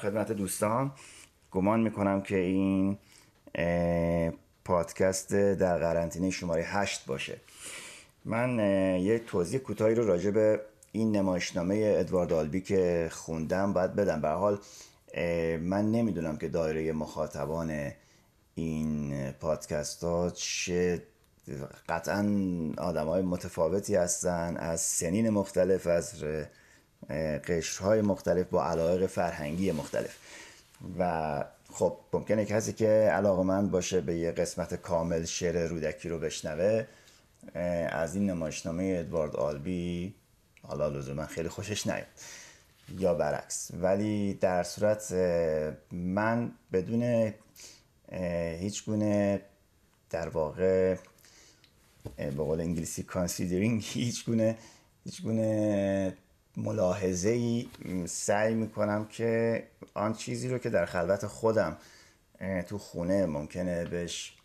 خدمت دوستان گمان می‌کنم که این پادکست در قرنطینه شماره هشت باشه. من یه توضیح کوتاهی رو راجع به این نمایشنامه ادوارد آلبی که خوندم باید بدم. به حال من نمی‌دونم که دایره مخاطبان این پادکست ها چه قطعا آدم های متفاوتی هستن از سنین مختلف از قشرهای مختلف با علایق فرهنگی مختلف. و خب ممکنه کسی که علاقه من باشه به یه قسمت کامل شعر رودکی رو بشنوه از این نمایشنامه ادوارد آلبی حالا لزوما خیلی خوشش نیاد یا برعکس. ولی در صورت من بدون هیچ گونه در واقع به قول انگلیسی کانسیدرینگ هیچ گونه هیچ گونه ملاحظه ای سعی می‌کنم که آن چیزی رو که در خلوت خودم تو خونه ممکنه بهش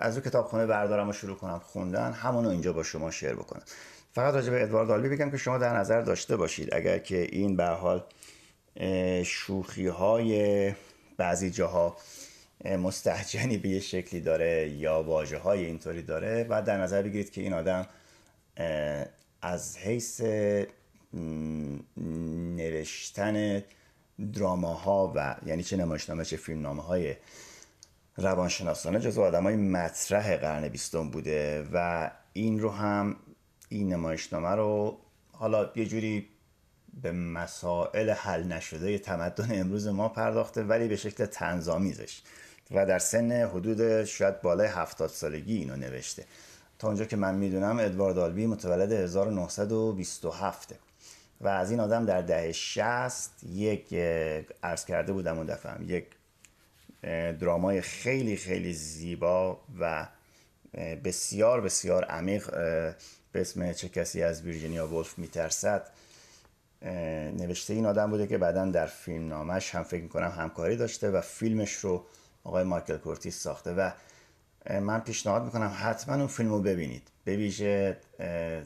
از او کتاب خونه بردارم و شروع کنم خوندن همونو اینجا با شما شیر بکنم. فقط راجع به ادوارد آلبی بگم که شما در نظر داشته باشید اگر که این به حال شوخی های بعضی جاها مستحجنی به یه شکلی داره یا واجه های اینطوری داره و در نظر بگیرید که این آدم از حیث نوشتن دراما و یعنی چه نمایشنامه چه فیلمنامه های روانشناسانه جزو آدم های مطرح قرن بیستم بوده و این رو هم این نمایشنامه رو حالا یه جوری به مسائل حل نشده تمدن امروز ما پرداخته ولی به شکل تنظامیزش و در سن حدود شاید بالای هفتاد سالگی اینو نوشته. تا اونجا که من می‌دونم ادوارد آلبی متولد 1927 و از این آدم در دهه 60 یک عرض کرده بودم اون دفعه یک درامای خیلی خیلی زیبا و بسیار بسیار عمیق به اسم چه کسی از ویرجینیا ولف میترسد. نوشته این آدم بوده که بعدا در فیلم نامش هم فکر می‌کنم همکاری داشته و فیلمش رو آقای مایکل کورتیس ساخته و من پیشنهاد می‌کنم حتما اون فیلم رو ببینید. به ویژه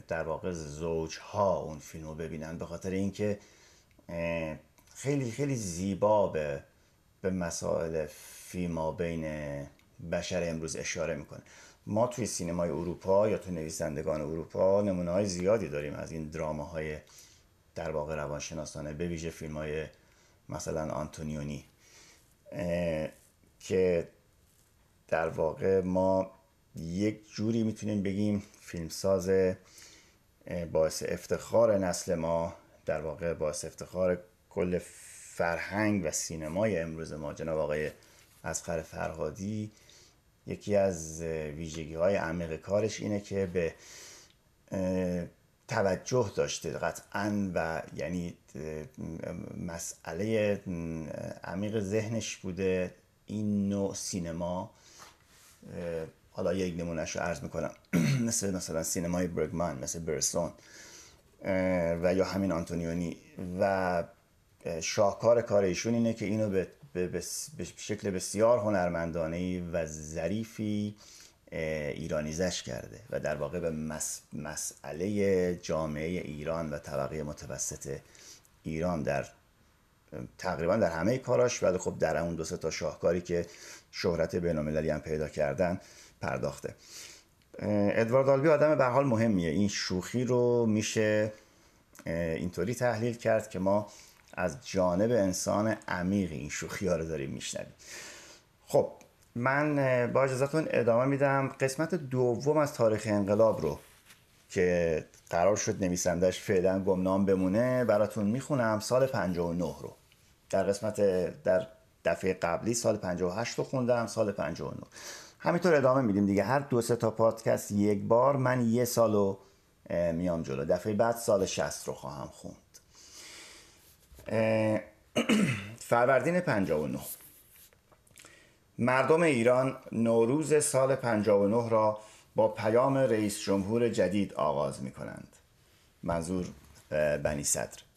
در واقع زوج ها اون فیلم رو ببینن به خاطر اینکه خیلی خیلی زیبا به به مسائل فیما بین بشر امروز اشاره می‌کنه. ما توی سینمای اروپا یا توی نویسندگان اروپا نمونه های زیادی داریم از این های در واقع روانشناسانه به ویژه فیلم های مثلا آنتونیونی که در واقع ما یک جوری می‌تونیم بگیم فیلمساز باعث افتخار نسل ما در واقع باعث افتخار کل فرهنگ و سینمای امروز ما. جناب آقای اسقر فرهادی یکی از ویژگی های عمیق کارش اینه که به توجه داشته قطعا و یعنی مسئله عمیق ذهنش بوده. این نوع سینما حالا یک نمونهش رو عرض می‌کنم. مثل مثلا سینمای برگمان مثل برسون و یا همین آنتونیونی. و شاهکار کار ایشون اینه که اینو به, به, شکل بسیار هنرمندانه و ظریفی ایرانیزش کرده و در واقع به مسئله جامعه ایران و طبقه متوسط ایران در تقریبا در همه کاراش. ولی خب در اون دو تا شاهکاری که شهرت بین‌المللی هم پیدا کردن پرداخته. ادوارد آلبی آدم به حال مهمیه. این شوخی رو میشه اینطوری تحلیل کرد که ما از جانب انسان عمیق این شوخی ها رو داریم میشنویم. خب من با اجازتون ادامه میدم. قسمت دوم از تاریخ انقلاب رو که قرار شد نویسندش فعلا گمنام بمونه براتون می‌خونم. سال 59 رو. در قسمت در دفعه قبلی سال 58 رو خوندم سال 59 همینطور ادامه میدیم دیگه. هر دو سه تا پادکست یک بار من یه سالو میام جلو. دفعه بعد سال 60 رو خواهم خوند. فروردین 59 مردم ایران نوروز سال 59 را با پیام رئیس جمهور جدید آغاز می کنند منظور بنی صدر.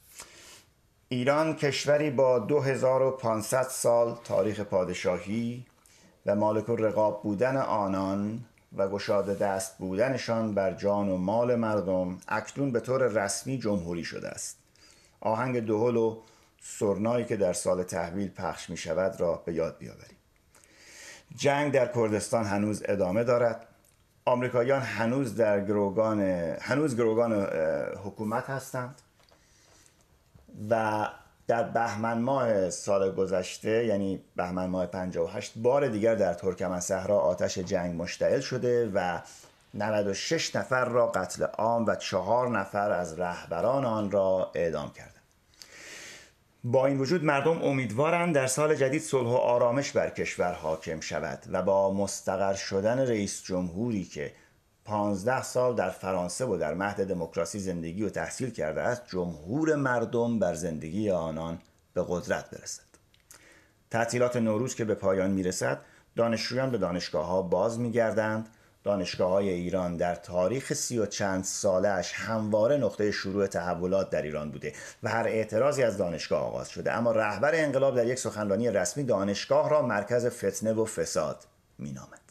ایران کشوری با 2500 سال تاریخ پادشاهی و مالک رقاب بودن آنان و گشاده دست بودنشان بر جان و مال مردم اکنون به طور رسمی جمهوری شده است. آهنگ دوهل و سرنایی که در سال تحویل پخش می شود را به یاد بیاوریم. جنگ در کردستان هنوز ادامه دارد. آمریکاییان هنوز در گروگان هنوز گروگان حکومت هستند. و در بهمن ماه سال گذشته یعنی بهمن ماه 58 بار دیگر در ترکمن صحرا آتش جنگ مشتعل شده و 96 نفر را قتل عام و چهار نفر از رهبران آن را اعدام کردند. با این وجود مردم امیدوارند در سال جدید صلح و آرامش بر کشور حاکم شود و با مستقر شدن رئیس جمهوری که پانزده سال در فرانسه و در مهد دموکراسی زندگی و تحصیل کرده است جمهور مردم بر زندگی آنان به قدرت برسد. تعطیلات نوروز که به پایان می‌رسد دانشجویان به دانشگاه ها باز میگردند. دانشگاه های ایران در تاریخ سی و چند سالش همواره نقطه شروع تحولات در ایران بوده و هر اعتراضی از دانشگاه آغاز شده. اما رهبر انقلاب در یک سخنرانی رسمی دانشگاه را مرکز فتنه و فساد مینامد.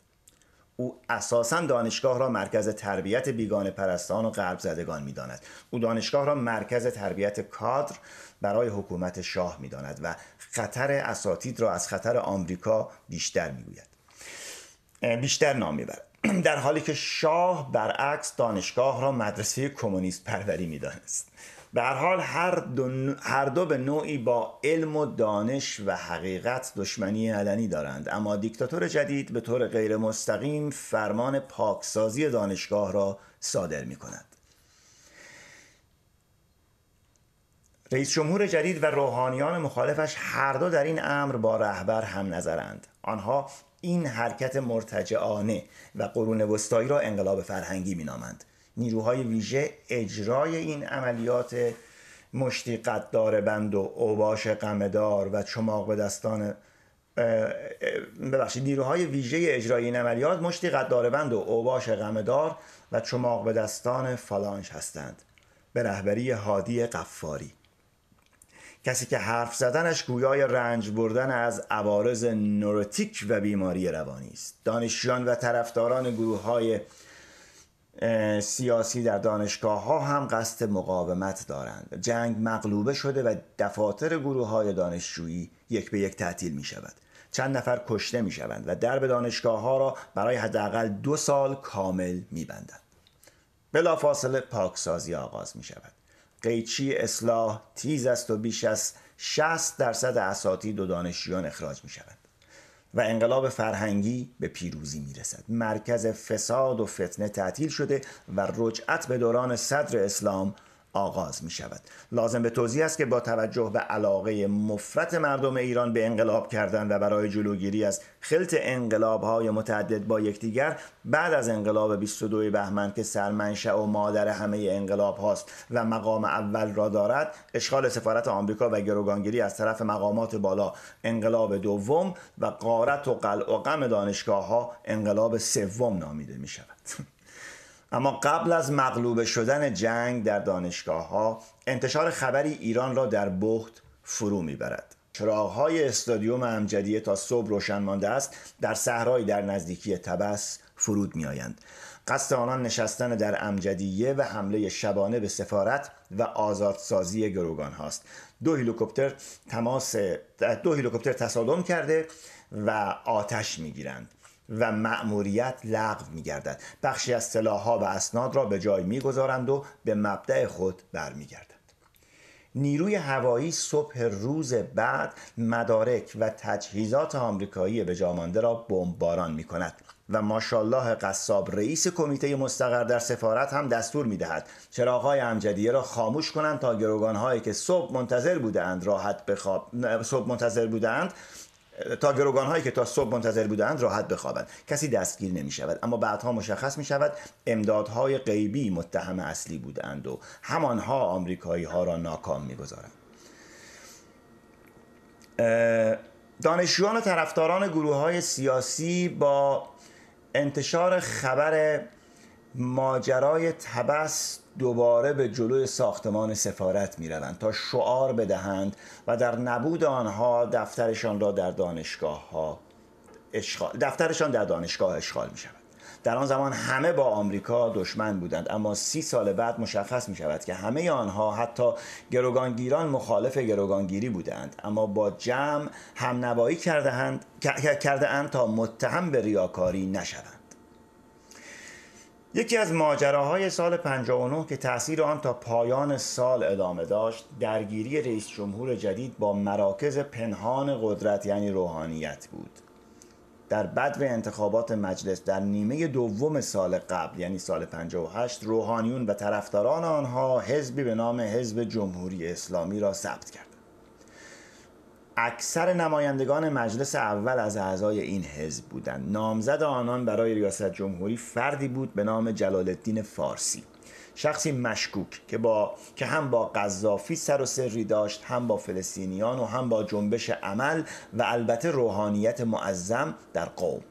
او اساسا دانشگاه را مرکز تربیت بیگان پرستان و غرب زدگان می‌داند. او دانشگاه را مرکز تربیت کادر برای حکومت شاه می‌داند و خطر اساتید را از خطر آمریکا بیشتر می‌گوید. بیشتر نام می‌برد. در حالی که شاه برعکس دانشگاه را مدرسه کمونیست پروری می‌دانست. به هر حال هر دو, هر دو به نوعی با علم و دانش و حقیقت دشمنی علنی دارند. اما دیکتاتور جدید به طور غیر مستقیم فرمان پاکسازی دانشگاه را صادر می کند رئیس جمهور جدید و روحانیان مخالفش هر دو در این امر با رهبر هم نظرند. آنها این حرکت مرتجعانه و قرون وسطایی را انقلاب فرهنگی مینامند. نیروهای ویژه اجرای این عملیات مشتی قدار بند و اوباش قمدار و چماق به دستان ببخشید نیروهای ویژه اجرای این عملیات مشتی قدار بند و اوباش غمدار و چماق به دستان فالانش هستند. به رهبری هادی قفاری کسی که حرف زدنش گویای رنج بردن از عوارض نوروتیک و بیماری روانی است. دانشجویان و طرفداران گروه های سیاسی در دانشگاه ها هم قصد مقاومت دارند. جنگ مغلوبه شده و دفاتر گروه های دانشجویی یک به یک تعطیل می شود چند نفر کشته می شوند و درب دانشگاه ها را برای حداقل دو سال کامل می بندند بلافاصله پاکسازی آغاز می شود قیچی اصلاح تیز است و بیش از 60 درصد اساتید و دانشجویان اخراج می شوند و انقلاب فرهنگی به پیروزی می رسد مرکز فساد و فتنه تعطیل شده و رجعت به دوران صدر اسلام آغاز می شود لازم به توضیح است که با توجه به علاقه مفرت مردم ایران به انقلاب کردن و برای جلوگیری از خلط انقلاب های متعدد با یکدیگر بعد از انقلاب 22 بهمن که سرمنشأ و مادر همه انقلاب هاست و مقام اول را دارد اشغال سفارت آمریکا و گروگانگیری از طرف مقامات بالا انقلاب دوم و قارت و قلع و غم دانشگاه ها انقلاب سوم نامیده می شود اما قبل از مغلوب شدن جنگ در دانشگاه ها انتشار خبری ایران را در بخت فرو می‌برد. های استادیوم امجدیه تا صبح روشن مانده است در صحرای در نزدیکی تبس فرود میآیند. قصد آنان نشستن در امجدیه و حمله شبانه به سفارت و آزادسازی گروگان هاست. دو هلیکوپتر تماس دو هلیکوپتر تصادم کرده و آتش می‌گیرند. و مأموریت لغو میگردد. بخشی از سلاحها و اسناد را به جای می‌گذارند و به مبدع خود برمیگردند نیروی هوایی صبح روز بعد مدارک و تجهیزات آمریکایی به جامانده را بمباران می کند و ماشالله قصاب رئیس کمیته مستقر در سفارت هم دستور می دهد چراغهای امجدیه را خاموش کنند تا گروگانهایی که صبح منتظر بودند راحت بخواب صبح منتظر بودند تا گروگان هایی که تا صبح منتظر بودند راحت بخوابند. کسی دستگیر نمی شود اما بعدها مشخص می شود امدادهای غیبی متهم اصلی بودند و همانها آمریکایی ها را ناکام می گذارند دانشجویان و طرفداران گروه های سیاسی با انتشار خبر ماجرای تبس دوباره به جلوی ساختمان سفارت می روند تا شعار بدهند و در نبود آنها دفترشان را در دانشگاه ها اشغال دفترشان در دانشگاه اشغال می شود در آن زمان همه با آمریکا دشمن بودند اما سی سال بعد مشخص می شود که همه آنها حتی گروگانگیران مخالف گروگانگیری بودند اما با جمع هم نوایی کرده اند تا متهم به ریاکاری نشوند. یکی از ماجراهای سال 59 که تاثیر آن تا پایان سال ادامه داشت درگیری رئیس جمهور جدید با مراکز پنهان قدرت یعنی روحانیت بود. در بدو انتخابات مجلس در نیمه دوم سال قبل یعنی سال 58 روحانیون و طرفداران آنها حزبی به نام حزب جمهوری اسلامی را ثبت کرد اکثر نمایندگان مجلس اول از اعضای این حزب بودند. نامزد آنان برای ریاست جمهوری فردی بود به نام جلال الدین فارسی. شخصی مشکوک که, با... که هم با قذافی سر و سری داشت هم با فلسطینیان و هم با جنبش عمل و البته روحانیت معظم در قوم.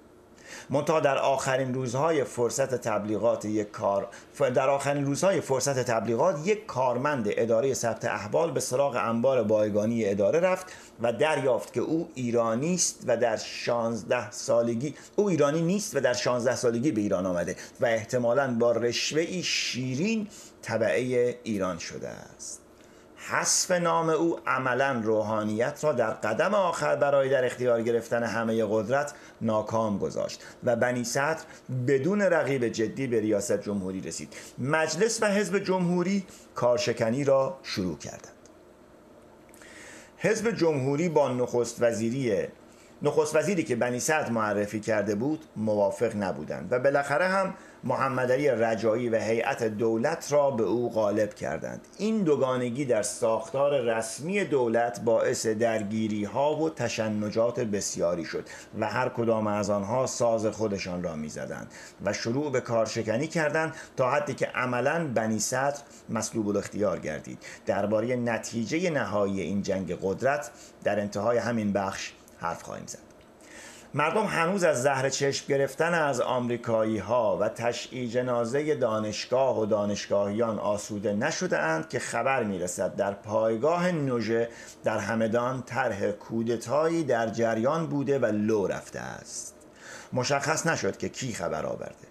منتها در آخرین روزهای فرصت تبلیغات یک کار در آخرین روزهای فرصت تبلیغات یک کارمند اداره ثبت احوال به سراغ انبار بایگانی اداره رفت و دریافت که او ایرانی است و در 16 سالگی او ایرانی نیست و در 16 سالگی به ایران آمده و احتمالاً با رشوه شیرین طبعه ایران شده است. حذف نام او عملا روحانیت را در قدم آخر برای در اختیار گرفتن همه قدرت ناکام گذاشت و بنی صدر بدون رقیب جدی به ریاست جمهوری رسید. مجلس و حزب جمهوری کارشکنی را شروع کردند. حزب جمهوری با نخست وزیری نخست وزیری که بنی صدر معرفی کرده بود موافق نبودند و بالاخره هم محمد علی رجایی و هیئت دولت را به او غالب کردند. این دوگانگی در ساختار رسمی دولت باعث درگیری ها و تشنجات بسیاری شد و هر کدام از آنها ساز خودشان را می‌زدند و شروع به کارشکنی کردند تا حدی که عملا بنی صدر مسلوب الاختیار گردید. درباره نتیجه نهایی این جنگ قدرت در انتهای همین بخش حرف خواهیم زد. مردم هنوز از زهر چشم گرفتن از آمریکایی ها و تشییع جنازه دانشگاه و دانشگاهیان آسوده نشده اند که خبر می‌رسد در پایگاه نوژه در همدان طرح کودتایی در جریان بوده و لو رفته است. مشخص نشد که کی خبر آورده.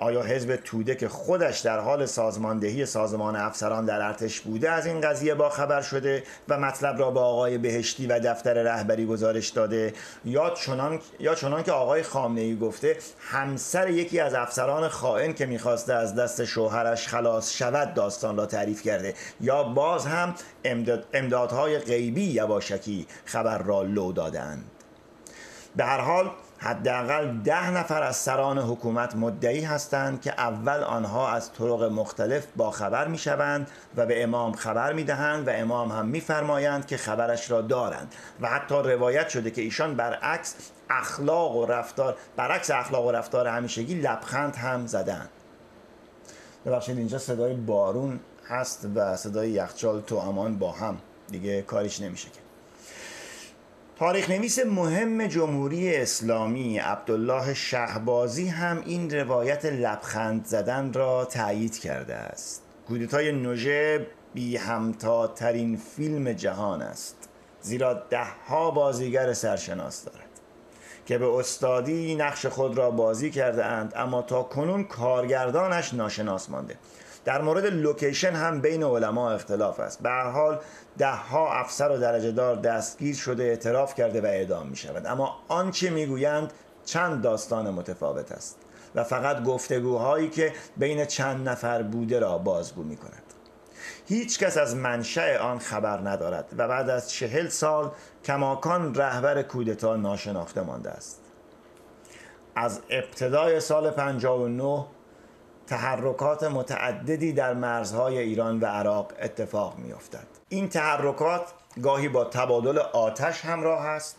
آیا حزب توده که خودش در حال سازماندهی سازمان افسران در ارتش بوده از این قضیه با خبر شده و مطلب را به آقای بهشتی و دفتر رهبری گزارش داده؟ یا چنان, یا چنان که آقای خامنه ای گفته همسر یکی از افسران خائن که می‌خواسته از دست شوهرش خلاص شود داستان را تعریف کرده. یا باز هم امداد امدادهای غیبی یواشکی خبر را لو دادند. به هر حال حداقل ده نفر از سران حکومت مدعی هستند که اول آنها از طرق مختلف با خبر می شوند و به امام خبر می دهند و امام هم میفرمایند که خبرش را دارند. و حتی روایت شده که ایشان برعکس اخلاق و رفتار برعکس اخلاق و رفتار همیشگی لبخند هم زدند. ببخشید اینجا صدای بارون هست و صدای یخچال تو امان با هم. دیگه کاریش نمیشه که. تاریخ نویس مهم جمهوری اسلامی عبدالله شهبازی هم این روایت لبخند زدن را تایید کرده است. کودتای نوژه بی همتاترین فیلم جهان است زیرا ده ها بازیگر سرشناس دارد که به استادی نقش خود را بازی کرده اند اما تا کنون کارگردانش ناشناس مانده. در مورد لوکیشن هم بین علما اختلاف است. به هر حال ده ها افسر و درجه دار دستگیر شده اعتراف کرده و اعدام می شود اما آنچه می‌گویند چند داستان متفاوت است و فقط گفتگوهایی که بین چند نفر بوده را بازگو می کند هیچ کس از منشأ آن خبر ندارد و بعد از چهل سال کماکان رهبر کودتا ناشناخته مانده است. از ابتدای سال 59 تحرکات متعددی در مرزهای ایران و عراق اتفاق می افتد. این تحرکات گاهی با تبادل آتش همراه است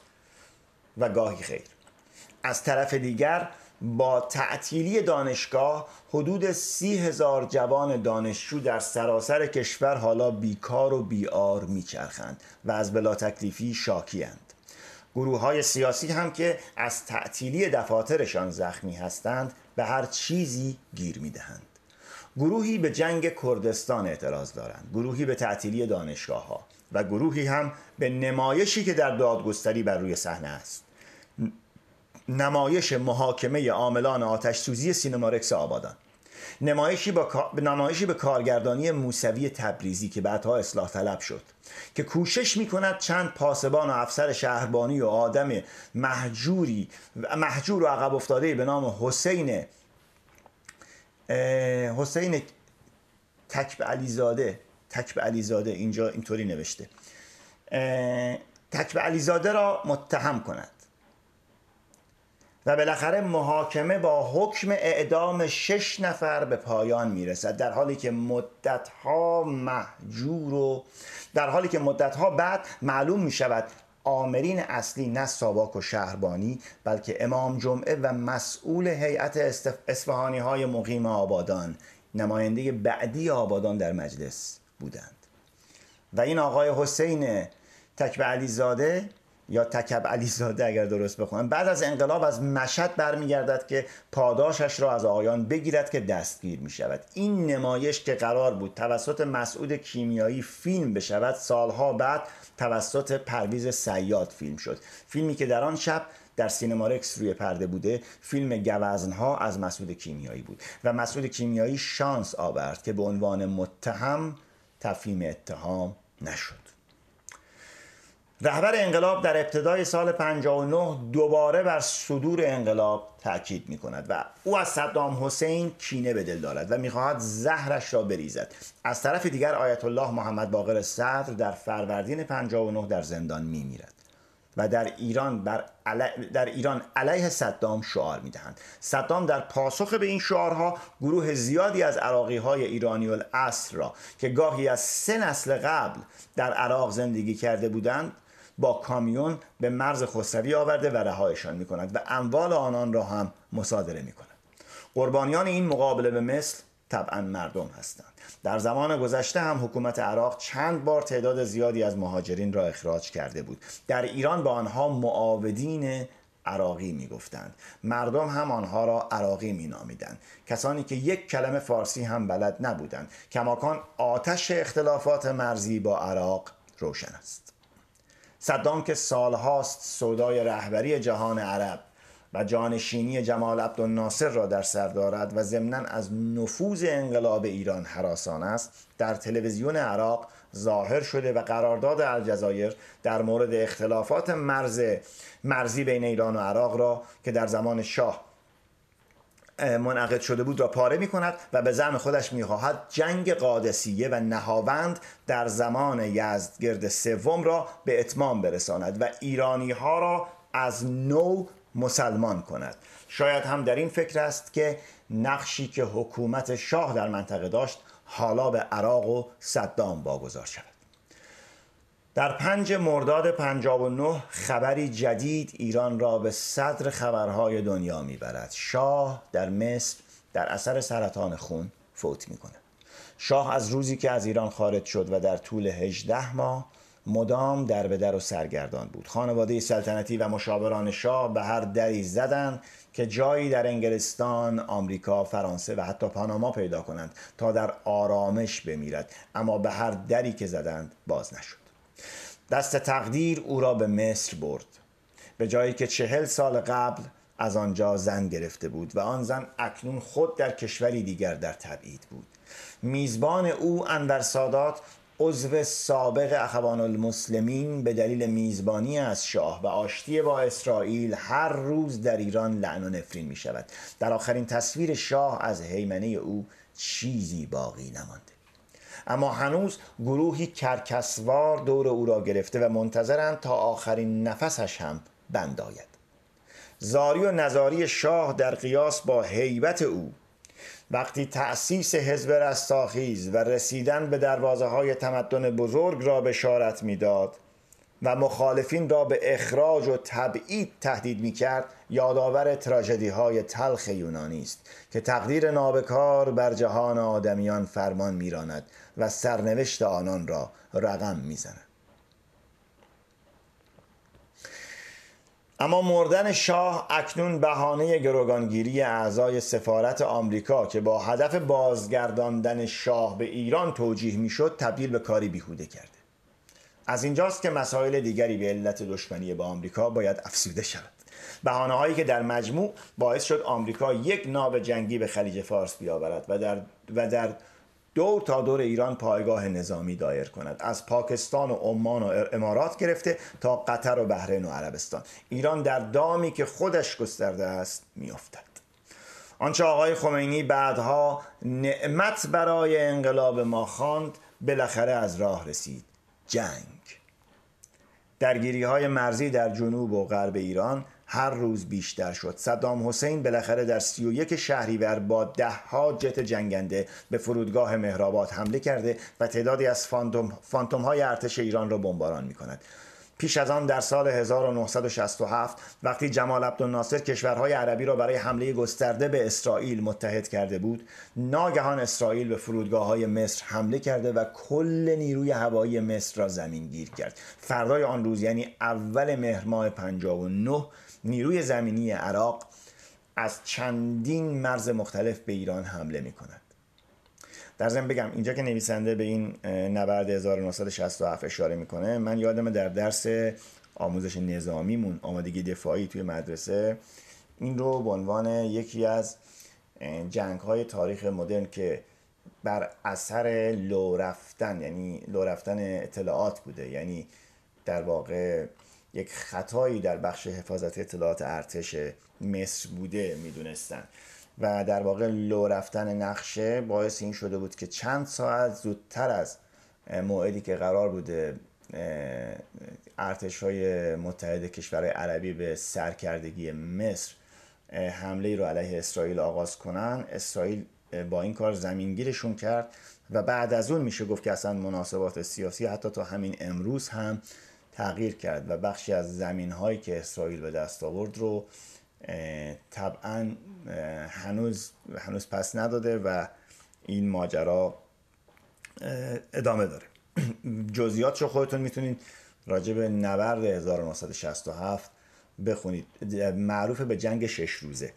و گاهی خیر از طرف دیگر با تعطیلی دانشگاه حدود سی هزار جوان دانشجو در سراسر کشور حالا بیکار و بیار میچرخند و از بلا تکلیفی شاکیند گروه های سیاسی هم که از تعطیلی دفاترشان زخمی هستند به هر چیزی گیر می‌دهند. گروهی به جنگ کردستان اعتراض دارند گروهی به تعطیلی دانشگاه ها و گروهی هم به نمایشی که در دادگستری بر روی صحنه است. نمایش محاکمه عاملان آتش سوزی سینمارکس آبادان. نمایشی, با... نمایشی به کارگردانی موسوی تبریزی که بعدها اصلاح طلب شد که کوشش می کند چند پاسبان و افسر شهربانی و آدم محجوری محجور و عقب افتاده به نام حسین حسین تکب علیزاده تکب علیزاده اینجا اینطوری نوشته تکب علیزاده را متهم کند. و بالاخره محاکمه با حکم اعدام شش نفر به پایان می‌رسد. در حالی که مدتها محجور و در حالی که مدتها بعد معلوم می شود آمرین اصلی نه ساواک و شهربانی بلکه امام جمعه و مسئول هیئت اصفهانی های مقیم آبادان نماینده بعدی آبادان در مجلس بودند. و این آقای حسین تکب علیزاده یا تکب علیزاده اگر درست بخونم. بعد از انقلاب از مشهد برمیگردد که پاداشش را از آقایان بگیرد که دستگیر می شود این نمایش که قرار بود توسط مسعود کیمیایی فیلم بشود سالها بعد توسط پرویز سیاد فیلم شد. فیلمی که در آن شب در سینمارکس روی پرده بوده فیلم گوزنها از مسعود کیمیایی بود و مسعود کیمیایی شانس آورد که به عنوان متهم تفهیم اتهام نشد. رهبر انقلاب در ابتدای سال 59 دوباره بر صدور انقلاب تاکید می کند و او از صدام حسین کینه به دل دارد و می‌خواهد زهرش را بریزد. از طرف دیگر آیت الله محمد باقر صدر در فروردین 59 در زندان می میرد و در ایران بر در ایران علیه صدام شعار می‌دهند. صدام در پاسخ به این شعارها گروه زیادی از عراقی های ایرانی الاصل را که گاهی از سه نسل قبل در عراق زندگی کرده بودند با کامیون به مرز خسروی آورده و رهایشان می کند و اموال آنان را هم مصادره می کند قربانیان این مقابله به مثل طبعا مردم هستند. در زمان گذشته هم حکومت عراق چند بار تعداد زیادی از مهاجرین را اخراج کرده بود. در ایران به آنها معاودین عراقی می گفتند مردم هم آنها را عراقی می نامیدند کسانی که یک کلمه فارسی هم بلد نبودند. کماکان آتش اختلافات مرزی با عراق روشن است. صدام که سالهاست سودای رهبری جهان عرب و جانشینی جمال عبدالناصر را در سر دارد و ضمنا از نفوذ انقلاب ایران حراسان است در تلویزیون عراق ظاهر شده و قرارداد الجزایر در مورد اختلافات مرز مرزی بین ایران و عراق را که در زمان شاه منعقد شده بود را پاره می کند و به زعم خودش می خواهد جنگ قادسیه و نهاوند در زمان یزدگرد سوم را به اتمام برساند و ایرانی ها را از نو مسلمان کند. شاید هم در این فکر است که نقشی که حکومت شاه در منطقه داشت حالا به عراق و صدام واگذار شود. در پنج مرداد 59 خبری جدید ایران را به صدر خبرهای دنیا می‌برد. شاه در مصر در اثر سرطان خون فوت می‌کنه شاه از روزی که از ایران خارج شد و در طول 18 ماه مدام در به در و سرگردان بود. خانواده سلطنتی و مشاوران شاه به هر دری زدند که جایی در انگلستان، آمریکا، فرانسه و حتی پاناما پیدا کنند تا در آرامش بمیرد. اما به هر دری که زدند باز نشد. دست تقدیر او را به مصر برد. به جایی که چهل سال قبل از آنجا زن گرفته بود و آن زن اکنون خود در کشوری دیگر در تبعید بود. میزبان او انور سادات عضو سابق اخوان المسلمین به دلیل میزبانی از شاه و آشتی با اسرائیل هر روز در ایران لعن و نفرین می شود در آخرین تصویر شاه از حیمنه او چیزی باقی نمانده. اما هنوز گروهی کرکسوار دور او را گرفته و منتظرند تا آخرین نفسش هم بند آید. زاری و نظاری شاه در قیاس با حیبت او. وقتی تأسیس حزب رستاخیز و رسیدن به دروازه های تمدن بزرگ را بشارت می‌داد و مخالفین را به اخراج و تبعید تهدید می کرد یادآور تراژدی های تلخ یونانی است که تقدیر نابکار بر جهان آدمیان فرمان میراند و سرنوشت آنان را رقم می‌زند. اما مردن شاه اکنون بهانه گروگانگیری اعضای سفارت آمریکا که با هدف بازگرداندن شاه به ایران توجیه می‌شد تبدیل به کاری بیهوده کرده. از اینجاست که مسائل دیگری به علت دشمنی با آمریکا باید افسوده شود. بهانه هایی که در مجموع باعث شد آمریکا یک ناو جنگی به خلیج فارس بیاورد و در, و در دور تا دور ایران پایگاه نظامی دایر کند. از پاکستان و عمان و امارات گرفته تا قطر و بحرین و عربستان. ایران در دامی که خودش گسترده است میافتد. آنچه آقای خمینی بعدها نعمت برای انقلاب ما خواند بالاخره از راه رسید جنگ. درگیری های مرزی در جنوب و غرب ایران هر روز بیشتر شد. صدام حسین بالاخره در سی و یک شهریور با ده ها جت جنگنده به فرودگاه مهرآباد حمله کرده و تعدادی از فانتوم, فانتوم های ارتش ایران را بمباران می کند پیش از آن در سال 1967 وقتی جمال عبدالناصر کشورهای عربی را برای حمله گسترده به اسرائیل متحد کرده بود ناگهان اسرائیل به فرودگاه های مصر حمله کرده و کل نیروی هوایی مصر را زمین گیر کرد. فردای آن روز یعنی اول مهر ماه 59 نیروی زمینی عراق از چندین مرز مختلف به ایران حمله می کند در ضمن بگم اینجا که نویسنده به این نبرد 1967 اشاره می‌کنه من یادم در درس آموزش نظامیمون آمادگی دفاعی توی مدرسه این رو به عنوان یکی از جنگ های تاریخ مدرن که بر اثر لو رفتن یعنی لو رفتن اطلاعات بوده. یعنی در واقع یک خطایی در بخش حفاظت اطلاعات ارتش مصر بوده می‌دونستن. و در واقع لو رفتن نقشه باعث این شده بود که چند ساعت زودتر از موعدی که قرار بوده ارتش های متحد کشورهای عربی به سرکردگی مصر حمله ای رو علیه اسرائیل آغاز کنن اسرائیل با این کار زمینگیرشون کرد و بعد از اون میشه گفت که اصلا مناسبات سیاسی حتی تا همین امروز هم تغییر کرد و بخشی از زمین هایی که اسرائیل به دست آورد رو طبعا هنوز هنوز پس نداده و این ماجرا ادامه داره. جزئیات رو خودتون می‌تونید راجع به نبرد 1967 بخونید. معروف به جنگ شش روزه.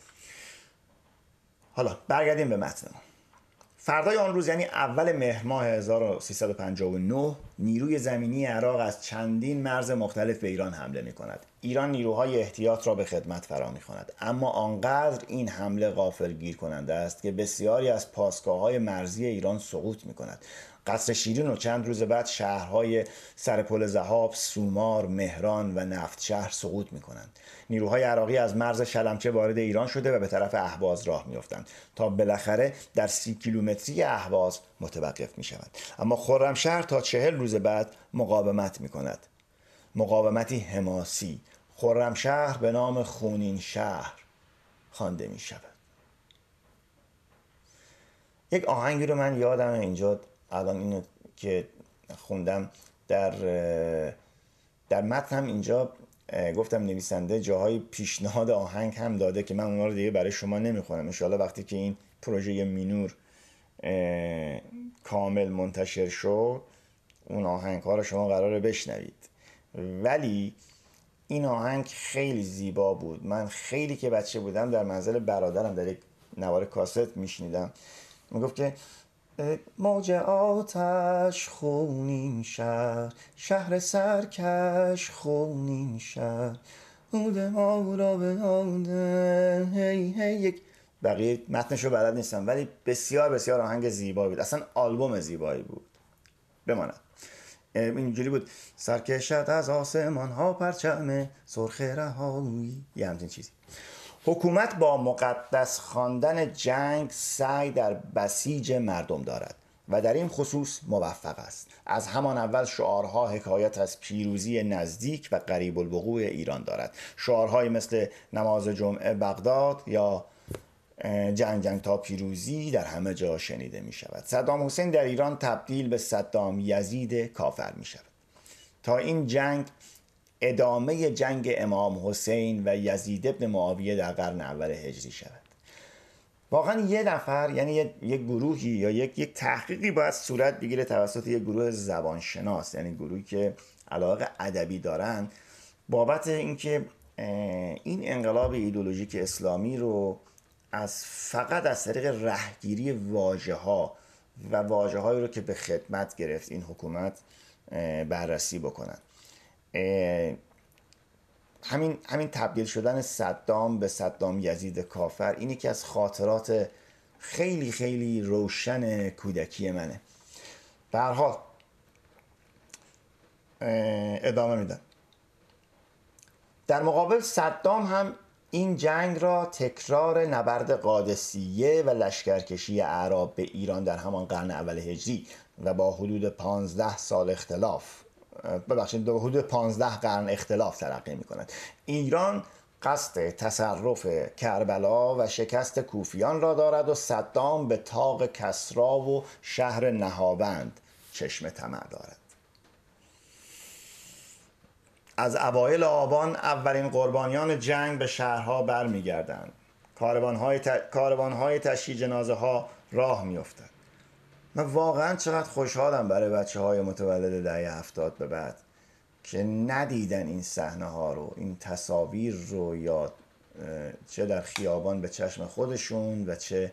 حالا برگردیم به متن فردای آن روز یعنی اول مهر ماه 1359 نیروی زمینی عراق از چندین مرز مختلف به ایران حمله می کند. ایران نیروهای احتیاط را به خدمت فرا می کند. اما آنقدر این حمله غافل گیر کننده است که بسیاری از پاسگاه های مرزی ایران سقوط می کند. قصر شیرین و چند روز بعد شهرهای سرپل زهاب، سومار، مهران و نفت شهر سقوط می کنند. نیروهای عراقی از مرز شلمچه وارد ایران شده و به طرف اهواز راه میافتند تا بالاخره در سی کیلومتری اهواز متوقف می شود اما خرمشهر تا چهل روز بعد مقاومت می کند مقاومتی حماسی. خرمشهر به نام خونین شهر خوانده می شود یک آهنگی رو من یادم اینجا الان اینو که خوندم در در متن هم اینجا گفتم نویسنده جاهای پیشنهاد آهنگ هم داده که من اونا رو دیگه برای شما نمی‌خونم. انشاءالله وقتی که این پروژه مینور کامل منتشر شد اون آهنگ ها رو شما قراره بشنوید. ولی این آهنگ خیلی زیبا بود. من خیلی که بچه بودم در منزل برادرم در یک نوار کاست میشنیدم. می‌گفت که موج آتش خونین شهر شهر سرکش خونین شهر. اوده ما را به هی هی یک بقیه متنشو بلد نیستم ولی بسیار بسیار آهنگ زیبایی بود. اصلا آلبوم زیبایی بود. بماند. اینجوری بود. سرکشت از آسمان ها پرچم سرخ رهایی. یه همچین چیزی. حکومت با مقدس خواندن جنگ سعی در بسیج مردم دارد و در این خصوص موفق است. از همان اول شعارها حکایت از پیروزی نزدیک و قریب الوقوع ایران دارد. شعارهایی مثل نماز جمعه بغداد یا جنگ جنگ تا پیروزی در همه جا شنیده می شود صدام حسین در ایران تبدیل به صدام یزید کافر می شود تا این جنگ ادامه جنگ امام حسین و یزید ابن معاویه در قرن اول هجری شود. واقعا یه نفر یعنی یک گروهی یا یک, یک تحقیقی باید صورت بگیره توسط یک گروه زبانشناس یعنی گروهی که علاقه ادبی دارن بابت اینکه این انقلاب ایدولوژیک اسلامی رو از فقط از طریق رهگیری واژه ها و هایی رو که به خدمت گرفت این حکومت بررسی بکنن. همین همین تبدیل شدن صدام به صدام یزید کافر این یکی از خاطرات خیلی خیلی روشن کودکی منه. به حال ادامه میدم. در مقابل صدام هم این جنگ را تکرار نبرد قادسیه و لشکرکشی اعراب به ایران در همان قرن اول هجری و با حدود 15 سال اختلاف ببخشید حدود 15 قرن اختلاف ترقی می کند ایران قصد تصرف کربلا و شکست کوفیان را دارد و صدام به تاق کسرا و شهر نهاوند چشم طمع دارد. از اوایل آبان اولین قربانیان جنگ به شهرها برمیگردند. کاروانهای, ت... کاروانهای تشییع جنازه ها راه میافتند من واقعا چقدر خوشحالم برای بچه های متولد دهه هفتاد به بعد که ندیدن این صحنه ها رو این تصاویر رو یا چه در خیابان به چشم خودشون و چه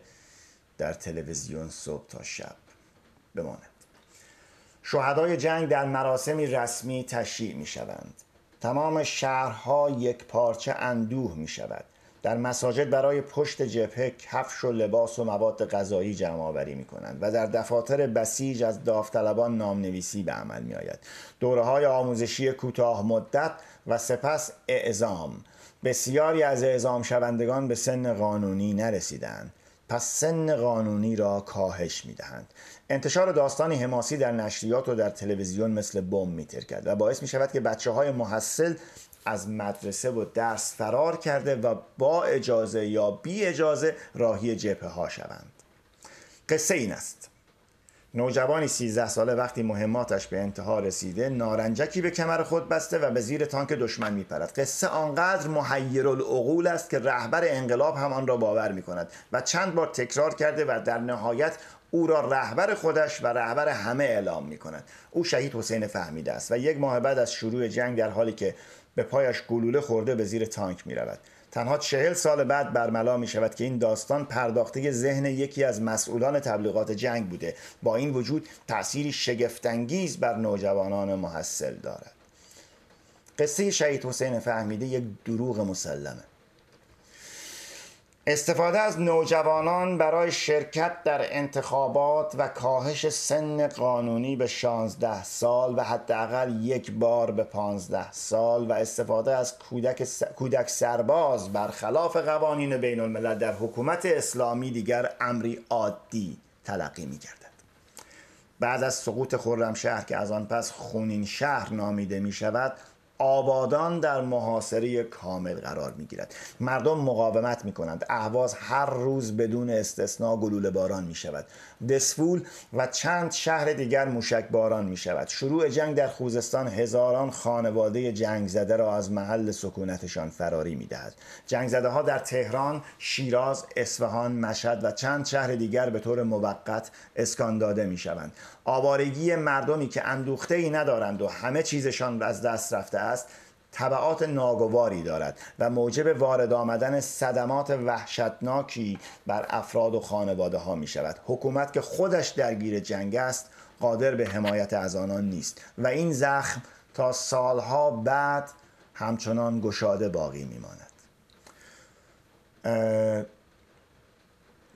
در تلویزیون صبح تا شب بماند. شهدای جنگ در مراسمی رسمی تشییع می شوند تمام شهرها یک پارچه اندوه می شود در مساجد برای پشت جبهه کفش و لباس و مواد غذایی جمع آوری می کنند و در دفاتر بسیج از داوطلبان نام نویسی به عمل می آید دوره های آموزشی کوتاه مدت و سپس اعزام. بسیاری از اعزام شوندگان به سن قانونی نرسیدند پس سن قانونی را کاهش می دهند انتشار داستانی حماسی در نشریات و در تلویزیون مثل بم میتر کرد و باعث می شود که بچه های محصل از مدرسه و درس فرار کرده و با اجازه یا بی اجازه راهی جبهه ها شوند. قصه این است. نوجوانی 13 ساله وقتی مهماتش به انتها رسیده نارنجکی به کمر خود بسته و به زیر تانک دشمن میپرد. قصه آنقدر محیر العقول است که رهبر انقلاب هم آن را باور می کند و چند بار تکرار کرده و در نهایت او را رهبر خودش و رهبر همه اعلام می کند او شهید حسین فهمیده است و یک ماه بعد از شروع جنگ در حالی که به پایش گلوله خورده به زیر تانک می رود تنها چهل سال بعد برملا می شود که این داستان پرداخته ذهن یکی از مسئولان تبلیغات جنگ بوده. با این وجود تأثیری شگفتانگیز بر نوجوانان محصل دارد. قصه شهید حسین فهمیده یک دروغ مسلمه. استفاده از نوجوانان برای شرکت در انتخابات و کاهش سن قانونی به 16 سال و حداقل یک بار به 15 سال و استفاده از کودک, کودک سرباز برخلاف قوانین بین الملل در حکومت اسلامی دیگر امری عادی تلقی می گردد. بعد از سقوط خرمشهر که از آن پس خونین شهر نامیده می شود آبادان در محاصره کامل قرار می گیرد مردم مقاومت می کنند اهواز هر روز بدون استثنا گلوله باران می شود دسفول و چند شهر دیگر موشک باران می شود شروع جنگ در خوزستان هزاران خانواده جنگ زده را از محل سکونتشان فراری می دهد جنگ زده ها در تهران، شیراز، اصفهان، مشهد و چند شهر دیگر به طور موقت اسکان داده می شوند آوارگی مردمی که اندوخته ای ندارند و همه چیزشان از دست رفته است طبعات ناگواری دارد و موجب وارد آمدن صدمات وحشتناکی بر افراد و خانواده ها می شود حکومت که خودش درگیر جنگ است قادر به حمایت از آنان نیست و این زخم تا سالها بعد همچنان گشاده باقی می ماند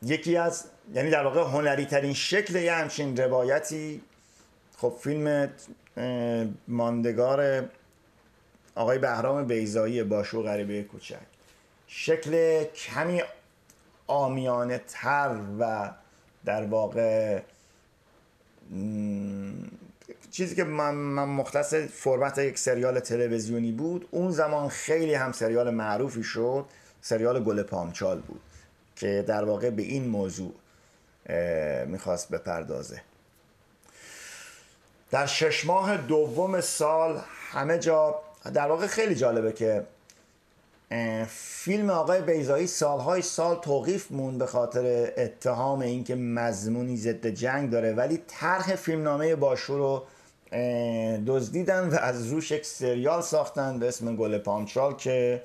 یکی از یعنی در واقع هنری ترین شکل یه همچین روایتی خب فیلم ماندگار آقای بهرام بیزایی باشو غریبه کوچک. شکل کمی آمیانه تر و در واقع چیزی که من, من مختص فرمت یک سریال تلویزیونی بود اون زمان خیلی هم سریال معروفی شد سریال گل پامچال بود که در واقع به این موضوع می‌خواست بپردازه. در شش ماه دوم سال همه جا در واقع خیلی جالبه که فیلم آقای بیزایی سالهای سال توقیف مون به خاطر اتهام اینکه مضمونی ضد جنگ داره ولی طرح فیلمنامه باشو رو دزدیدن و از روش یک سریال ساختن به اسم گل پامچال که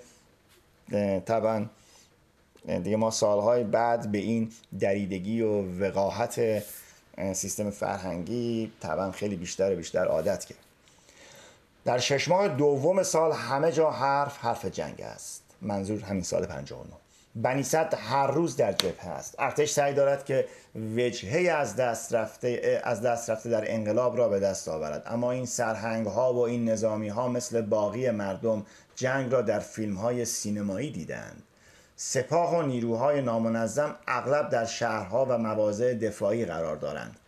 طبعا دیگه ما سالهای بعد به این دریدگی و وقاحت سیستم فرهنگی طبعا خیلی بیشتر و بیشتر عادت کرد. در شش ماه دوم سال همه جا حرف حرف جنگ است. منظور همین سال 59 بنی صدر هر روز در جبهه است. ارتش سعی دارد که وجهه از دست رفته از دست رفته در انقلاب را به دست آورد. اما این سرهنگ ها و این نظامی ها مثل باقی مردم جنگ را در فیلم های سینمایی دیدند. سپاه و نیروهای نامنظم اغلب در شهرها و مواضع دفاعی قرار دارند.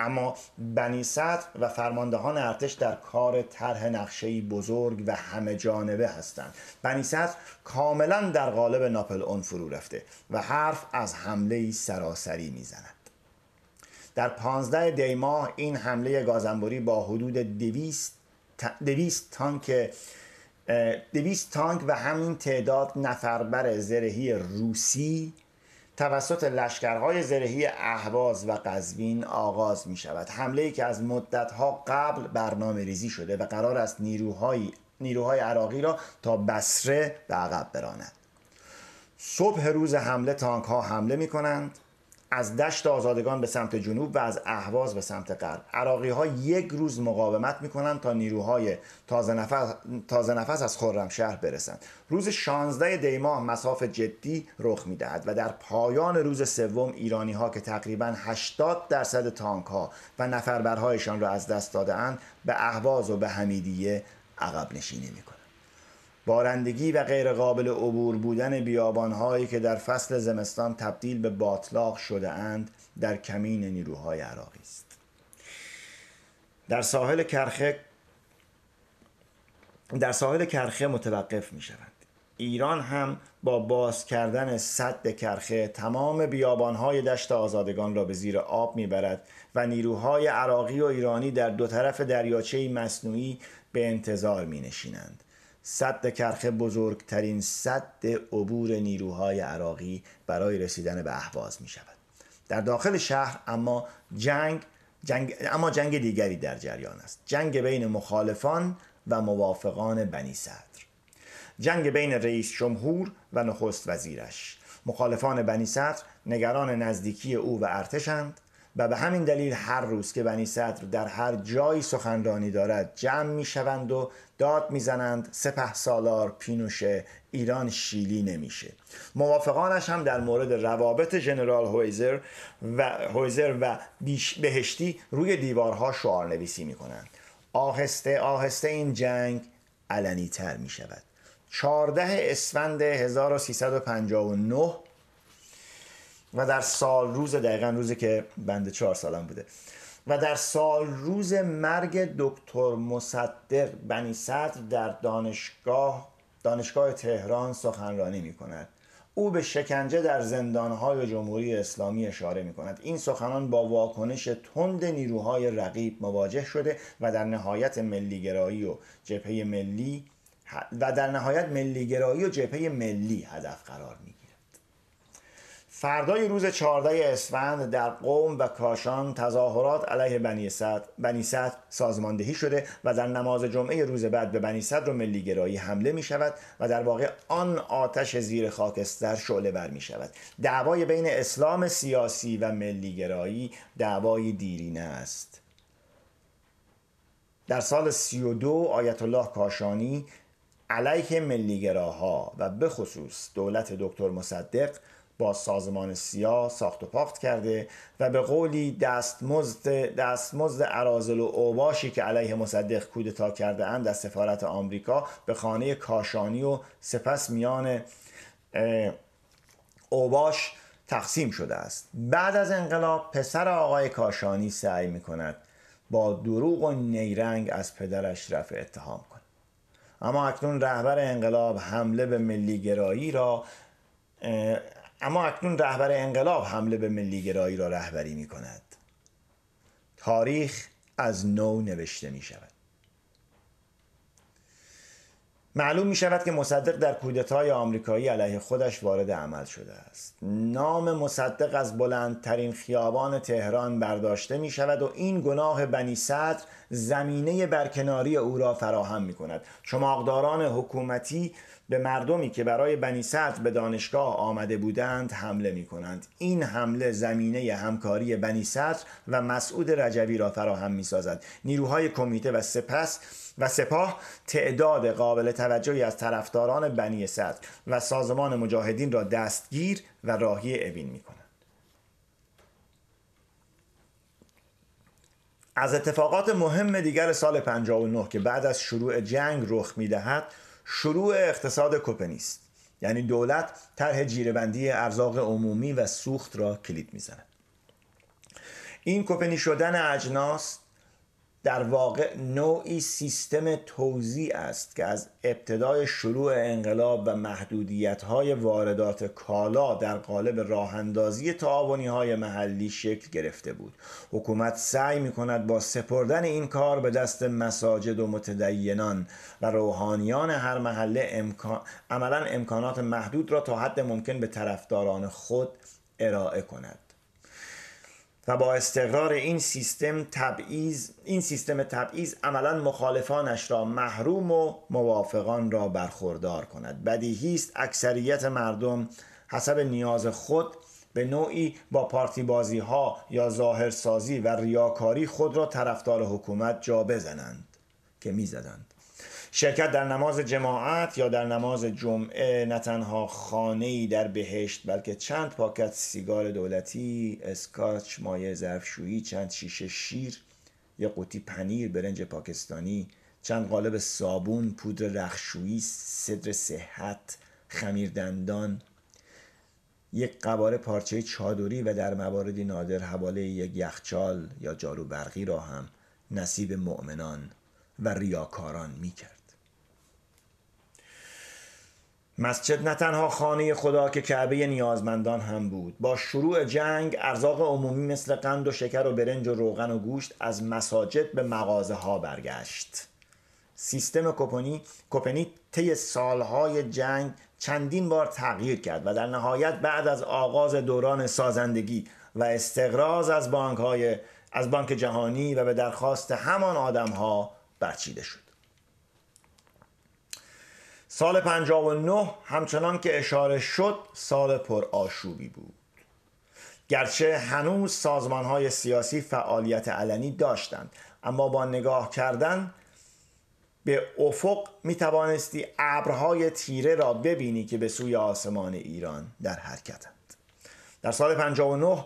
اما بنی و فرماندهان ارتش در کار طرح نقشه‌ای بزرگ و همه جانبه هستند. بنی صدر کاملا در قالب ناپل اون فرو رفته و حرف از حمله سراسری می‌زند. در پانزده دی ماه این حمله گازنبوری با حدود دویست, دویست تانک دویست تانک و همین تعداد نفربر زرهی روسی توسط لشکرهای زرهی اهواز و قزوین آغاز می شود حمله ای که از مدتها قبل برنامه ریزی شده و قرار است نیروهای, نیروهای عراقی را تا بسره به عقب براند صبح روز حمله تانک ها حمله می کنند از دشت آزادگان به سمت جنوب و از اهواز به سمت غرب. عراقی ها یک روز مقاومت می‌کنند تا نیروهای تازه نفس, تازه نفس از خرمشهر برسند. روز 16 دی ماه مساف جدی رخ می‌دهد و در پایان روز سوم ایرانی ها که تقریبا 80 درصد تانک ها و نفربرهایشان را از دست دادهاند به اهواز و به حمیدیه عقب نشینی می‌کنند. بارندگی و غیر قابل عبور بودن بیابانهایی که در فصل زمستان تبدیل به باطلاق شده اند در کمین نیروهای عراقی است. در ساحل کرخه در ساحل کرخه متوقف می شوند ایران هم با باز کردن صد کرخه تمام بیابانهای دشت آزادگان را به زیر آب می‌برد و نیروهای عراقی و ایرانی در دو طرف دریاچه مصنوعی به انتظار می نشینند صد کرخه بزرگترین صد عبور نیروهای عراقی برای رسیدن به اهواز می شود در داخل شهر اما جنگ, جنگ اما جنگ دیگری در جریان است. جنگ بین مخالفان و موافقان بنی صدر. جنگ بین رئیس جمهور و نخست وزیرش. مخالفان بنی صدر نگران نزدیکی او و ارتشند و به همین دلیل هر روز که بنی صدر در هر جایی سخنرانی دارد جمع می شوند و داد می‌زنند سپه سالار پینوشه ایران شیلی نمیشه. موافقانش هم در مورد روابط جنرال هویزر و هویزر و بهشتی روی دیوارها شعار نویسی می کنند آهسته آهسته این جنگ علنی تر می شود 14 اسفند 1359 و در سال روز دقیقا روزی که بنده چهار سالم بوده. و در سال روز مرگ دکتر مصدق بنی صدر در دانشگاه دانشگاه تهران سخنرانی می کند او به شکنجه در زندانهای جمهوری اسلامی اشاره می کند این سخنان با واکنش تند نیروهای رقیب مواجه شده و در نهایت ملیگرایی و جبهه ملی و در نهایت ملیگرایی و جبهه ملی هدف قرار می فردای روز 14 اسفند در قوم و کاشان تظاهرات علیه بنی صدر بنی صدر سازماندهی شده و در نماز جمعه روز بعد به بنی صدر و ملیگرایی حمله می شود و در واقع آن آتش زیر خاکستر شعله بر می شود دعوای بین اسلام سیاسی و ملیگرایی دعوای دیرینه است. در سال 32 آیت الله کاشانی علیه ملیگراها و به خصوص دولت دکتر مصدق با سازمان سیاه ساخت و پاخت کرده و به قولی دستمزد دستمزد ارازل و اوباشی که علیه مصدق کودتا کرده اند در سفارت آمریکا به خانه کاشانی و سپس میان اوباش تقسیم شده است. بعد از انقلاب پسر آقای کاشانی سعی می کند با دروغ و نیرنگ از پدرش رفع اتهام کند. اما اکنون رهبر انقلاب حمله به ملیگرایی را اما اکنون رهبر انقلاب حمله به ملیگرایی را رهبری می کند تاریخ از نو نوشته می شود معلوم می شود که مصدق در کودتای آمریکایی علیه خودش وارد عمل شده است. نام مصدق از بلندترین خیابان تهران برداشته می شود و این گناه بنی صدر زمینه برکناری او را فراهم می کند چماقداران حکومتی به مردمی که برای بنی صدر به دانشگاه آمده بودند حمله می کنند این حمله زمینه همکاری بنی صدر و مسعود رجوی را فراهم می سازد نیروهای کمیته و سپس و سپاه تعداد قابل توجهی از طرفداران بنی صدر و سازمان مجاهدین را دستگیر و راهی اوین می کنند. از اتفاقات مهم دیگر سال 59 که بعد از شروع جنگ رخ می دهد شروع اقتصاد کوپنی است یعنی دولت طرح جیرهبندی ارزاق عمومی و سوخت را کلید می‌زند. این کوپنی شدن اجناس در واقع نوعی سیستم توزیع است که از ابتدای شروع انقلاب و محدودیت های واردات کالا در قالب راه اندازی تعاونی های محلی شکل گرفته بود. حکومت سعی می کند با سپردن این کار به دست مساجد و متدینان و روحانیان هر محله امکان... عملا امکانات محدود را تا حد ممکن به طرفداران خود ارائه کند. و با استقرار این سیستم تبعیض این سیستم تبعیض عملا مخالفانش را محروم و موافقان را برخوردار کند. بدیهی است اکثریت مردم حسب نیاز خود به نوعی با پارتی بازی ها یا ظاهرسازی و ریاکاری خود را طرفدار حکومت جا بزنند که می‌زدند. شرکت در نماز جماعت یا در نماز جمعه نه تنها خانه در بهشت بلکه چند پاکت سیگار دولتی اسکاچ مایع ظرفشویی چند شیشه شیر یا قوطی پنیر برنج پاکستانی چند قالب صابون پودر رخشویی صدر صحت خمیر دندان یک قبار پارچه چادری و در مواردی نادر حواله یک یخچال یا جارو برقی را هم نصیب مؤمنان و ریاکاران می کرد. مسجد نه تنها خانه خدا که کعبه نیازمندان هم بود با شروع جنگ ارزاق عمومی مثل قند و شکر و برنج و روغن و گوشت از مساجد به مغازه ها برگشت. سیستم کوپنی کوپنی طی سالهای جنگ چندین بار تغییر کرد و در نهایت بعد از آغاز دوران سازندگی و استقراض از بانک های از بانک جهانی و به درخواست همان آدم ها برچیده شد. سال 59 همچنان که اشاره شد سال پر آشوبی بود. گرچه هنوز سازمان های سیاسی فعالیت علنی داشتند اما با نگاه کردن به افق می توانستی ابرهای تیره را ببینی که به سوی آسمان ایران در حرکتند. در سال 59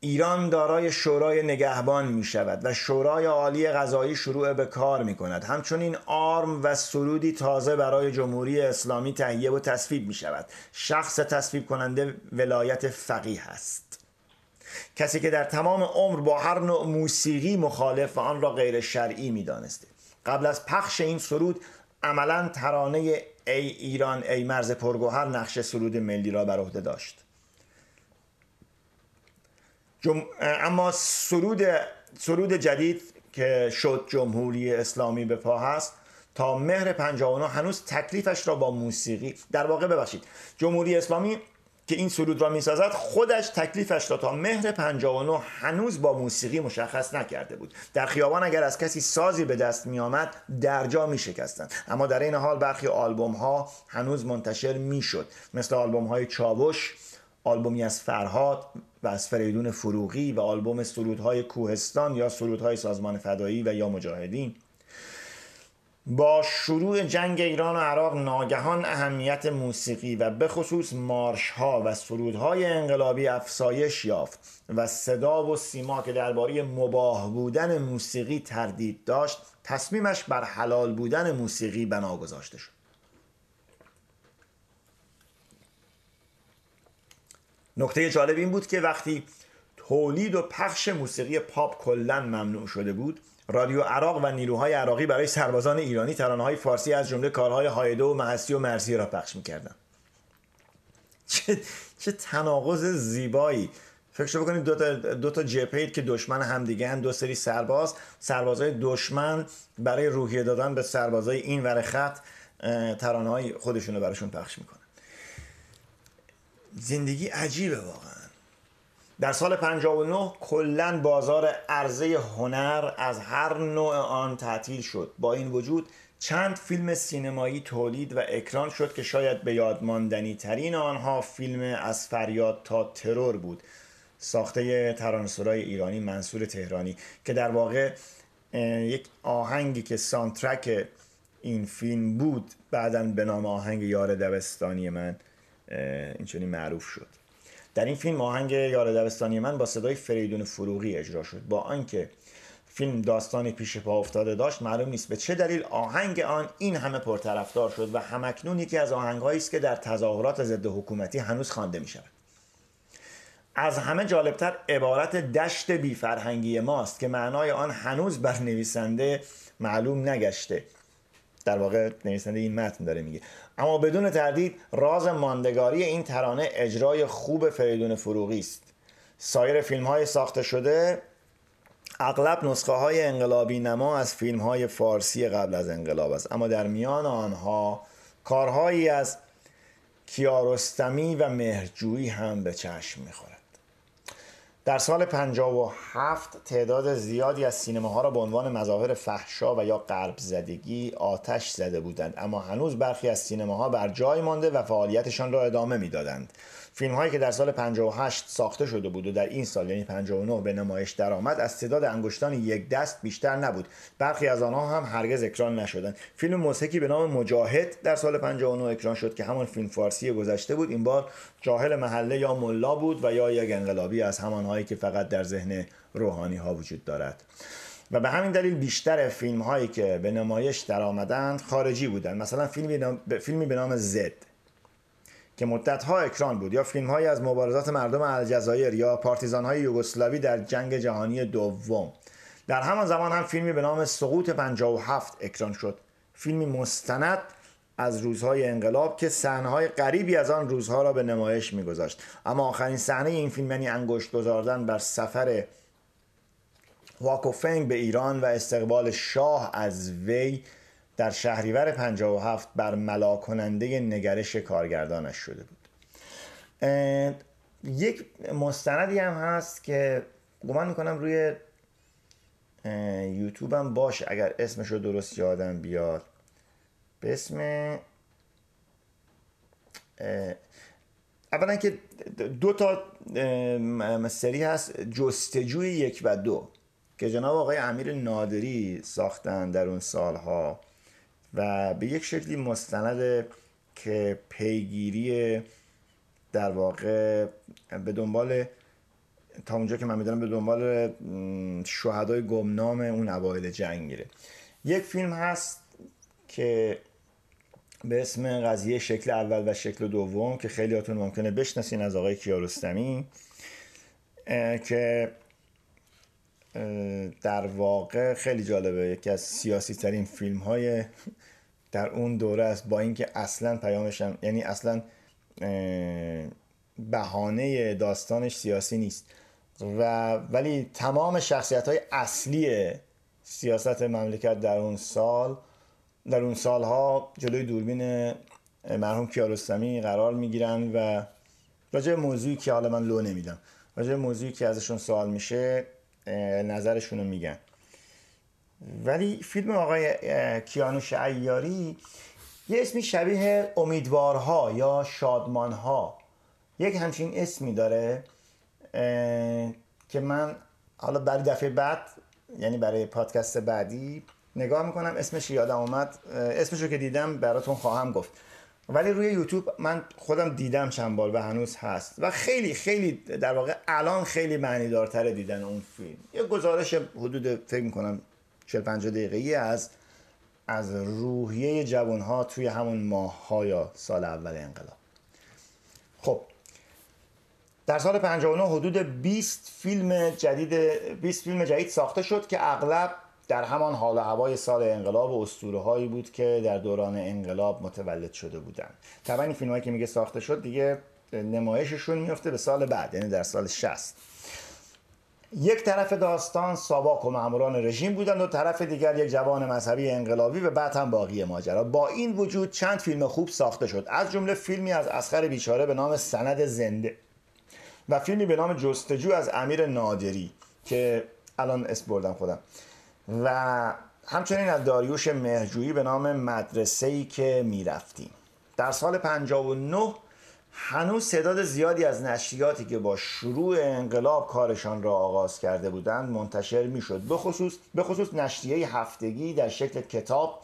ایران دارای شورای نگهبان می شود و شورای عالی غذایی شروع به کار می کند همچنین آرم و سرودی تازه برای جمهوری اسلامی تهیه و تصویب می شود شخص تصویب کننده ولایت فقیه است. کسی که در تمام عمر با هر نوع موسیقی مخالف و آن را غیر شرعی می دانسته قبل از پخش این سرود عملا ترانه ای ایران ای مرز پرگوهر نقش سرود ملی را بر عهده داشت. جم... اما سرود سرود جدید که شد جمهوری اسلامی به پا هست تا مهر 59 هنوز تکلیفش را با موسیقی در واقع ببخشید جمهوری اسلامی که این سرود را می‌سازد خودش تکلیفش را تا مهر 59 هنوز با موسیقی مشخص نکرده بود. در خیابان اگر از کسی سازی به دست می آمد درجا می شکستند اما در این حال برخی آلبوم ها هنوز منتشر می شد مثل آلبوم های چاوش آلبومی از فرهاد و از فریدون فروغی و آلبوم سرودهای کوهستان یا سرودهای سازمان فدایی و یا مجاهدین. با شروع جنگ ایران و عراق ناگهان اهمیت موسیقی و به خصوص مارش ها و سرودهای انقلابی افسایش یافت و صدا و سیما که درباره مباه بودن موسیقی تردید داشت تصمیمش بر حلال بودن موسیقی بنا گذاشته شد. نکته جالب این بود که وقتی تولید و پخش موسیقی پاپ کلا ممنوع شده بود رادیو عراق و نیروهای عراقی برای سربازان ایرانی های فارسی از جمله کارهای هایده و محسی و مرسی را پخش می‌کردن چه, چه تناقض زیبایی. فکر بکنید دو تا, دو تا جپید که دشمن همدیگه هم دو سری سرباز. سربازای دشمن برای روحیه دادن به سربازای این ور خط ترانه های خودشون رو براشون پخش می‌کنن. زندگی عجیبه واقعا. در سال 59 کلا بازار عرضه هنر از هر نوع آن تعطیل شد. با این وجود چند فیلم سینمایی تولید و اکران شد که شاید به یاد ماندنی ترین آنها فیلم از فریاد تا ترور بود. ساخته ترانسرای ایرانی منصور تهرانی که در واقع یک آهنگی که سانترک این فیلم بود بعدا به نام آهنگ یار دبستانی من اینچنین معروف شد. در این فیلم آهنگ یار دبستانی من با صدای فریدون فروغی اجرا شد. با آنکه فیلم داستانی پیش پا افتاده داشت معلوم نیست به چه دلیل آهنگ آن این همه پرطرفدار شد و همکنون یکی از آهنگهایی است که در تظاهرات ضد حکومتی هنوز خوانده می شود از همه جالبتر عبارت دشت بی فرهنگی ماست که معنای آن هنوز بر نویسنده معلوم نگشته. در واقع نویسنده این متن داره میگه. اما بدون تردید راز ماندگاری این ترانه اجرای خوب فریدون فروغی است. سایر فیلم های ساخته شده اغلب نسخه های انقلابی نما از فیلم های فارسی قبل از انقلاب است. اما در میان آنها کارهایی از کیارستمی و مهرجویی هم به چشم می‌خورد. در سال 57 تعداد زیادی از سینماها را به عنوان مظاهر فحشا و یا قرب زدگی آتش زده بودند. اما هنوز برخی از سینماها بر جای مانده و فعالیتشان را ادامه می‌دادند. فیلم هایی که در سال 58 ساخته شده بود و در این سال یعنی 59 به نمایش درآمد از تعداد انگشتان یک دست بیشتر نبود. برخی از آنها هم هرگز اکران نشدند. فیلم موسیقی به نام مجاهد در سال 59 اکران شد که همان فیلم فارسی گذشته بود. این بار جاهل محله یا ملا بود و یا یک انقلابی از همانهایی که فقط در ذهن روحانی ها وجود دارد. و به همین دلیل بیشتر فیلم هایی که به نمایش درآمدند خارجی بودند. مثلا فیلمی به نام زد. که مدت ها اکران بود. یا فیلم های از مبارزات مردم الجزایر یا پارتیزان های یوگسلاوی در جنگ جهانی دوم. در همان زمان هم فیلمی به نام سقوط 57 اکران شد. فیلمی مستند از روزهای انقلاب که صحنه‌های غریبی از آن روزها را به نمایش میگذاشت. اما آخرین صحنه این فیلم یعنی انگشت گذاردن بر سفر واکوفنگ به ایران و استقبال شاه از وی در شهریور 57 بر ملا کننده نگرش کارگردانش شده بود. یک مستندی هم هست که گمان می‌کنم روی یوتیوب هم باشه اگر اسمش رو درست یادم بیاد. به اسم اولا که دو تا سری هست جستجوی یک و دو که جناب آقای امیر نادری ساختن در اون سالها. و به یک شکلی مستند که پیگیری در واقع به دنبال تا اونجا که من می‌دونم به دنبال شهدای گمنام اون اوایل جنگ میره. یک فیلم هست که به اسم قضیه شکل اول و شکل دوم که خیلیاتون ممکنه بشناسین از آقای کیارستمی که در واقع خیلی جالبه. یکی از سیاسی ترین فیلم های در اون دوره است با اینکه اصلا پیامش هم یعنی اصلا بهانه داستانش سیاسی نیست. و ولی تمام شخصیت های اصلی سیاست مملکت در اون سال در اون سالها جلوی دوربین مرحوم کیارستمی قرار می‌گیرن و راجع موضوعی که حالا من لو نمیدم. راجع موضوعی که ازشون سوال میشه نظرشون رو میگن. ولی فیلم آقای کیانوش ایاری یه اسمی شبیه امیدوارها یا شادمانها. یک همچین اسمی داره که من حالا برای دفعه بعد یعنی برای پادکست بعدی نگاه می‌کنم. اسمش یادم اومد. اسمش رو که دیدم براتون خواهم گفت. ولی روی یوتیوب من خودم دیدم چند بار و هنوز هست. و خیلی خیلی در واقع الان خیلی معنی دارتره دیدن اون فیلم. یه گزارش حدود فکر می‌کنم 40 50 دقیقه‌ای از از روحیه جوان ها توی همون ماه ها یا سال اول انقلاب. خب در سال 59 حدود 20 فیلم جدید 20 فیلم جدید ساخته شد که اغلب در همان حال و هوای سال انقلاب و هایی بود که در دوران انقلاب متولد شده بودن طبعا این فیلم هایی که میگه ساخته شد دیگه نمایششون میفته به سال بعد یعنی در سال 60 یک طرف داستان ساواک و ماموران رژیم بودند و طرف دیگر یک جوان مذهبی انقلابی و بعد هم باقی ماجرا. با این وجود چند فیلم خوب ساخته شد. از جمله فیلمی از اسخر بیچاره به نام سند زنده و فیلمی به نام جستجو از امیر نادری که الان اسم بردم خودم. و همچنین از داریوش مهجویی به نام مدرسه ای که می‌رفتیم. در سال 59 هنوز تعداد زیادی از نشریاتی که با شروع انقلاب کارشان را آغاز کرده بودند منتشر می‌شد. به خصوص, به خصوص نشریه هفتگی در شکل کتاب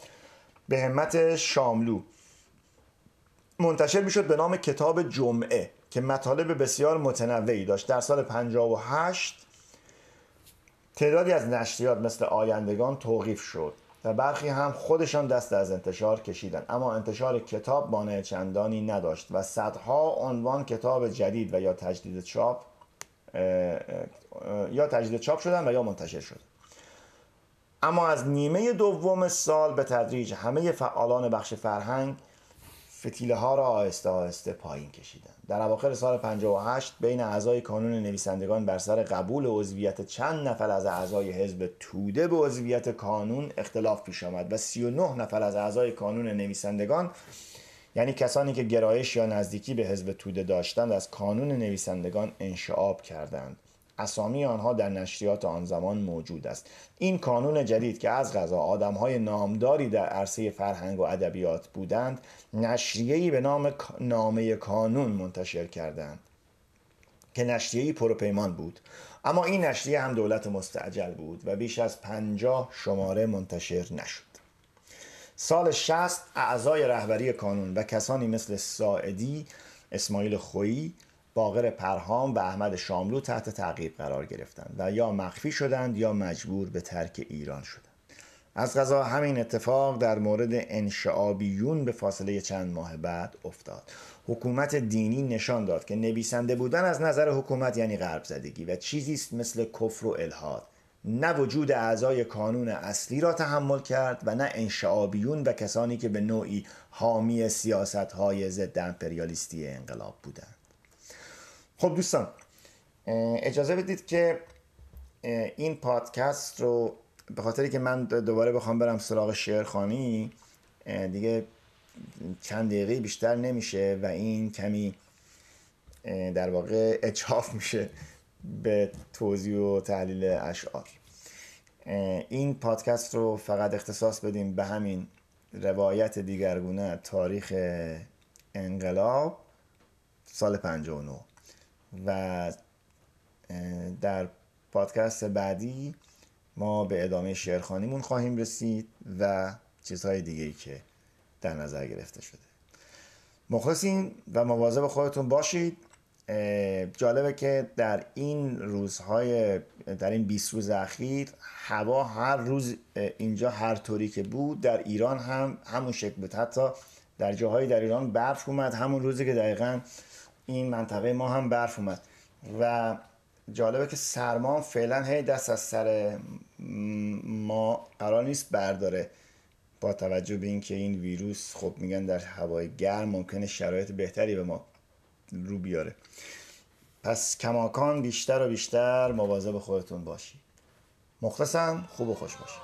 به همت شاملو. منتشر می‌شد به نام کتاب جمعه که مطالب بسیار متنوعی داشت. در سال 58 تعدادی از نشریات مثل آیندگان توقیف شد و برخی هم خودشان دست از انتشار کشیدند. اما انتشار کتاب مانع چندانی نداشت و صدها عنوان کتاب جدید و یا تجدید چاپ یا تجدید چاپ شدن و یا منتشر شد. اما از نیمه دوم سال به تدریج همه فعالان بخش فرهنگ فتیله ها را آهسته آهسته پایین کشیدن در اواخر سال 58 بین اعضای کانون نویسندگان بر سر قبول عضویت چند نفر از اعضای حزب توده به عضویت کانون اختلاف پیش آمد و 39 نفر از اعضای کانون نویسندگان یعنی کسانی که گرایش یا نزدیکی به حزب توده داشتند از کانون نویسندگان انشعاب کردند. اسامی آنها در نشریات آن زمان موجود است. این کانون جدید که از غذا آدمهای نامداری در عرصه فرهنگ و ادبیات بودند نشریه‌ای به نام نامه کانون منتشر کردند که نشریه‌ای پروپیمان بود. اما این نشریه هم دولت مستعجل بود و بیش از پنجاه شماره منتشر نشد. سال 60 اعضای رهبری کانون و کسانی مثل ساعدی اسماعیل خویی باقر پرهام و احمد شاملو تحت تعقیب قرار گرفتند و یا مخفی شدند یا مجبور به ترک ایران شدند. از غذا همین اتفاق در مورد انشعابیون به فاصله چند ماه بعد افتاد. حکومت دینی نشان داد که نویسنده بودن از نظر حکومت یعنی غرب زدگی و چیزی است مثل کفر و الهاد نه وجود اعضای کانون اصلی را تحمل کرد و نه انشعابیون و کسانی که به نوعی حامی سیاست های ضد امپریالیستی انقلاب بودند. خب دوستان اجازه بدید که این پادکست رو به خاطری که من دوباره بخوام برم سراغ شعرخانی دیگه چند دقیقه بیشتر نمیشه و این کمی در واقع اچاف میشه به توضیح و تحلیل اشعار. این پادکست رو فقط اختصاص بدیم به همین روایت دیگرگونه تاریخ انقلاب سال 59 و در پادکست بعدی ما به ادامه شعرخانیمون خواهیم رسید و چیزهای دیگه که در نظر گرفته شده. مخلصین و مواظب خودتون باشید. جالبه که در این روزهای در این 20 روز اخیر هوا هر روز اینجا هر طوری که بود در ایران هم همون شکل بود. حتی در جاهای در ایران برف اومد همون روزی که دقیقا این منطقه ما هم برف اومد و جالبه که سرما فعلا هی دست از سر ما قرار نیست برداره با توجه به اینکه این ویروس خب میگن در هوای گرم ممکنه شرایط بهتری به ما رو بیاره پس کماکان بیشتر و بیشتر مواظب خودتون باشی مخلصم خوب و خوش باشی